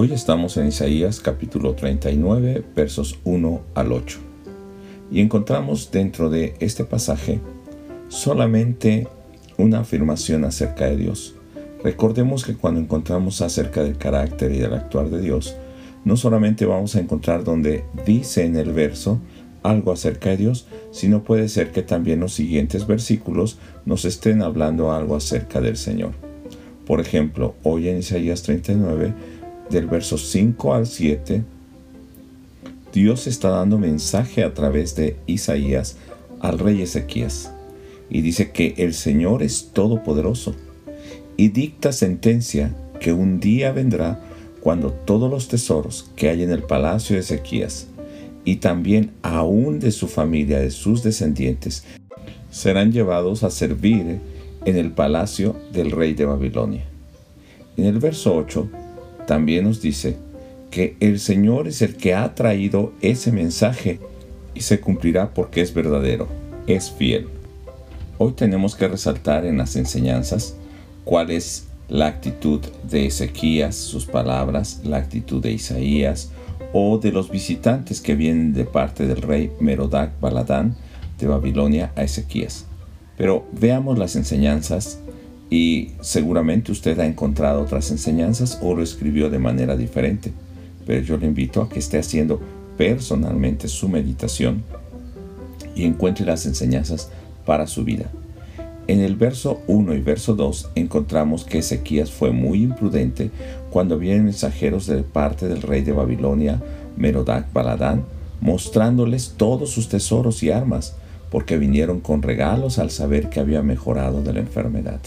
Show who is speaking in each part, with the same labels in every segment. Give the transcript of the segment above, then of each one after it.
Speaker 1: Hoy estamos en Isaías capítulo 39 versos 1 al 8 y encontramos dentro de este pasaje solamente una afirmación acerca de Dios. Recordemos que cuando encontramos acerca del carácter y del actuar de Dios, no solamente vamos a encontrar donde dice en el verso algo acerca de Dios, sino puede ser que también los siguientes versículos nos estén hablando algo acerca del Señor. Por ejemplo, hoy en Isaías 39, del verso 5 al 7, Dios está dando mensaje a través de Isaías al rey Ezequías y dice que el Señor es todopoderoso y dicta sentencia que un día vendrá cuando todos los tesoros que hay en el palacio de Ezequías y también aún de su familia, de sus descendientes, serán llevados a servir en el palacio del rey de Babilonia. En el verso 8 también nos dice que el Señor es el que ha traído ese mensaje y se cumplirá porque es verdadero, es fiel. Hoy tenemos que resaltar en las enseñanzas cuál es la actitud de Ezequías, sus palabras, la actitud de Isaías o de los visitantes que vienen de parte del rey Merodac Baladán de Babilonia a Ezequías. Pero veamos las enseñanzas y seguramente usted ha encontrado otras enseñanzas o lo escribió de manera diferente. Pero yo le invito a que esté haciendo personalmente su meditación y encuentre las enseñanzas para su vida. En el verso 1 y verso 2 encontramos que Ezequías fue muy imprudente cuando vienen mensajeros de parte del rey de Babilonia, Merodac Baladán, mostrándoles todos sus tesoros y armas, porque vinieron con regalos al saber que había mejorado de la enfermedad.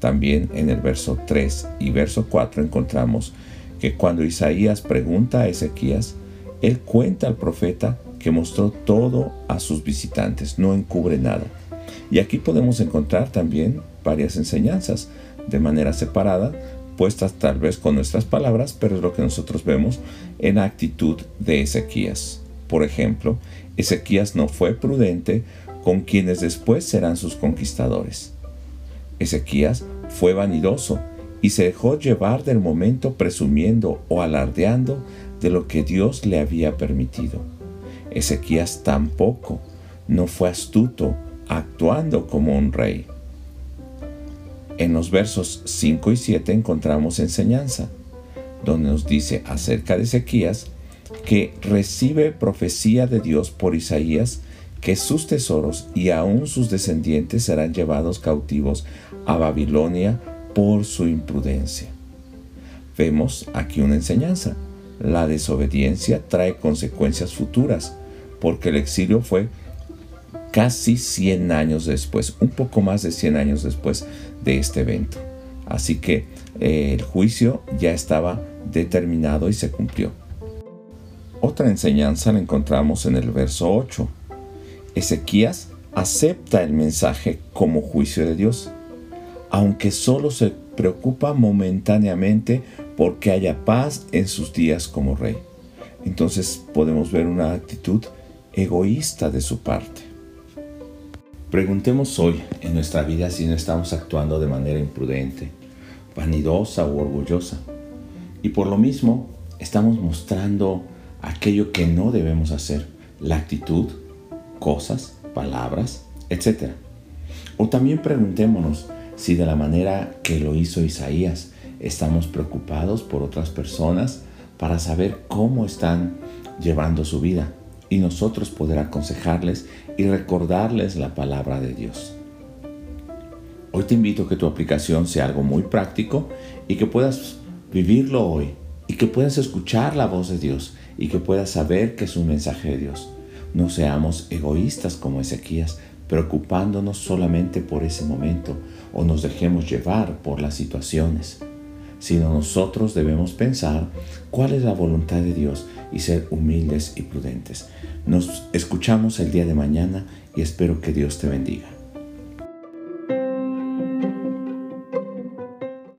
Speaker 1: También en el verso 3 y verso 4 encontramos que cuando Isaías pregunta a Ezequías, él cuenta al profeta que mostró todo a sus visitantes, no encubre nada. Y aquí podemos encontrar también varias enseñanzas de manera separada, puestas tal vez con nuestras palabras, pero es lo que nosotros vemos en la actitud de Ezequías. Por ejemplo, Ezequías no fue prudente con quienes después serán sus conquistadores. Ezequías fue vanidoso y se dejó llevar del momento presumiendo o alardeando de lo que Dios le había permitido. Ezequías tampoco no fue astuto actuando como un rey. En los versos 5 y 7 encontramos enseñanza, donde nos dice acerca de Ezequías que recibe profecía de Dios por Isaías que sus tesoros y aún sus descendientes serán llevados cautivos a Babilonia por su imprudencia. Vemos aquí una enseñanza. La desobediencia trae consecuencias futuras, porque el exilio fue casi 100 años después, un poco más de 100 años después de este evento. Así que eh, el juicio ya estaba determinado y se cumplió. Otra enseñanza la encontramos en el verso 8. Ezequías acepta el mensaje como juicio de Dios, aunque solo se preocupa momentáneamente porque haya paz en sus días como rey. Entonces podemos ver una actitud egoísta de su parte. Preguntemos hoy en nuestra vida si no estamos actuando de manera imprudente, vanidosa o orgullosa. Y por lo mismo estamos mostrando aquello que no debemos hacer, la actitud, cosas, palabras, etc. O también preguntémonos si de la manera que lo hizo Isaías estamos preocupados por otras personas para saber cómo están llevando su vida y nosotros poder aconsejarles y recordarles la palabra de Dios. Hoy te invito a que tu aplicación sea algo muy práctico y que puedas vivirlo hoy y que puedas escuchar la voz de Dios y que puedas saber que es un mensaje de Dios. No seamos egoístas como Ezequías, preocupándonos solamente por ese momento o nos dejemos llevar por las situaciones sino nosotros debemos pensar cuál es la voluntad de Dios y ser humildes y prudentes. Nos escuchamos el día de mañana y espero que Dios te bendiga.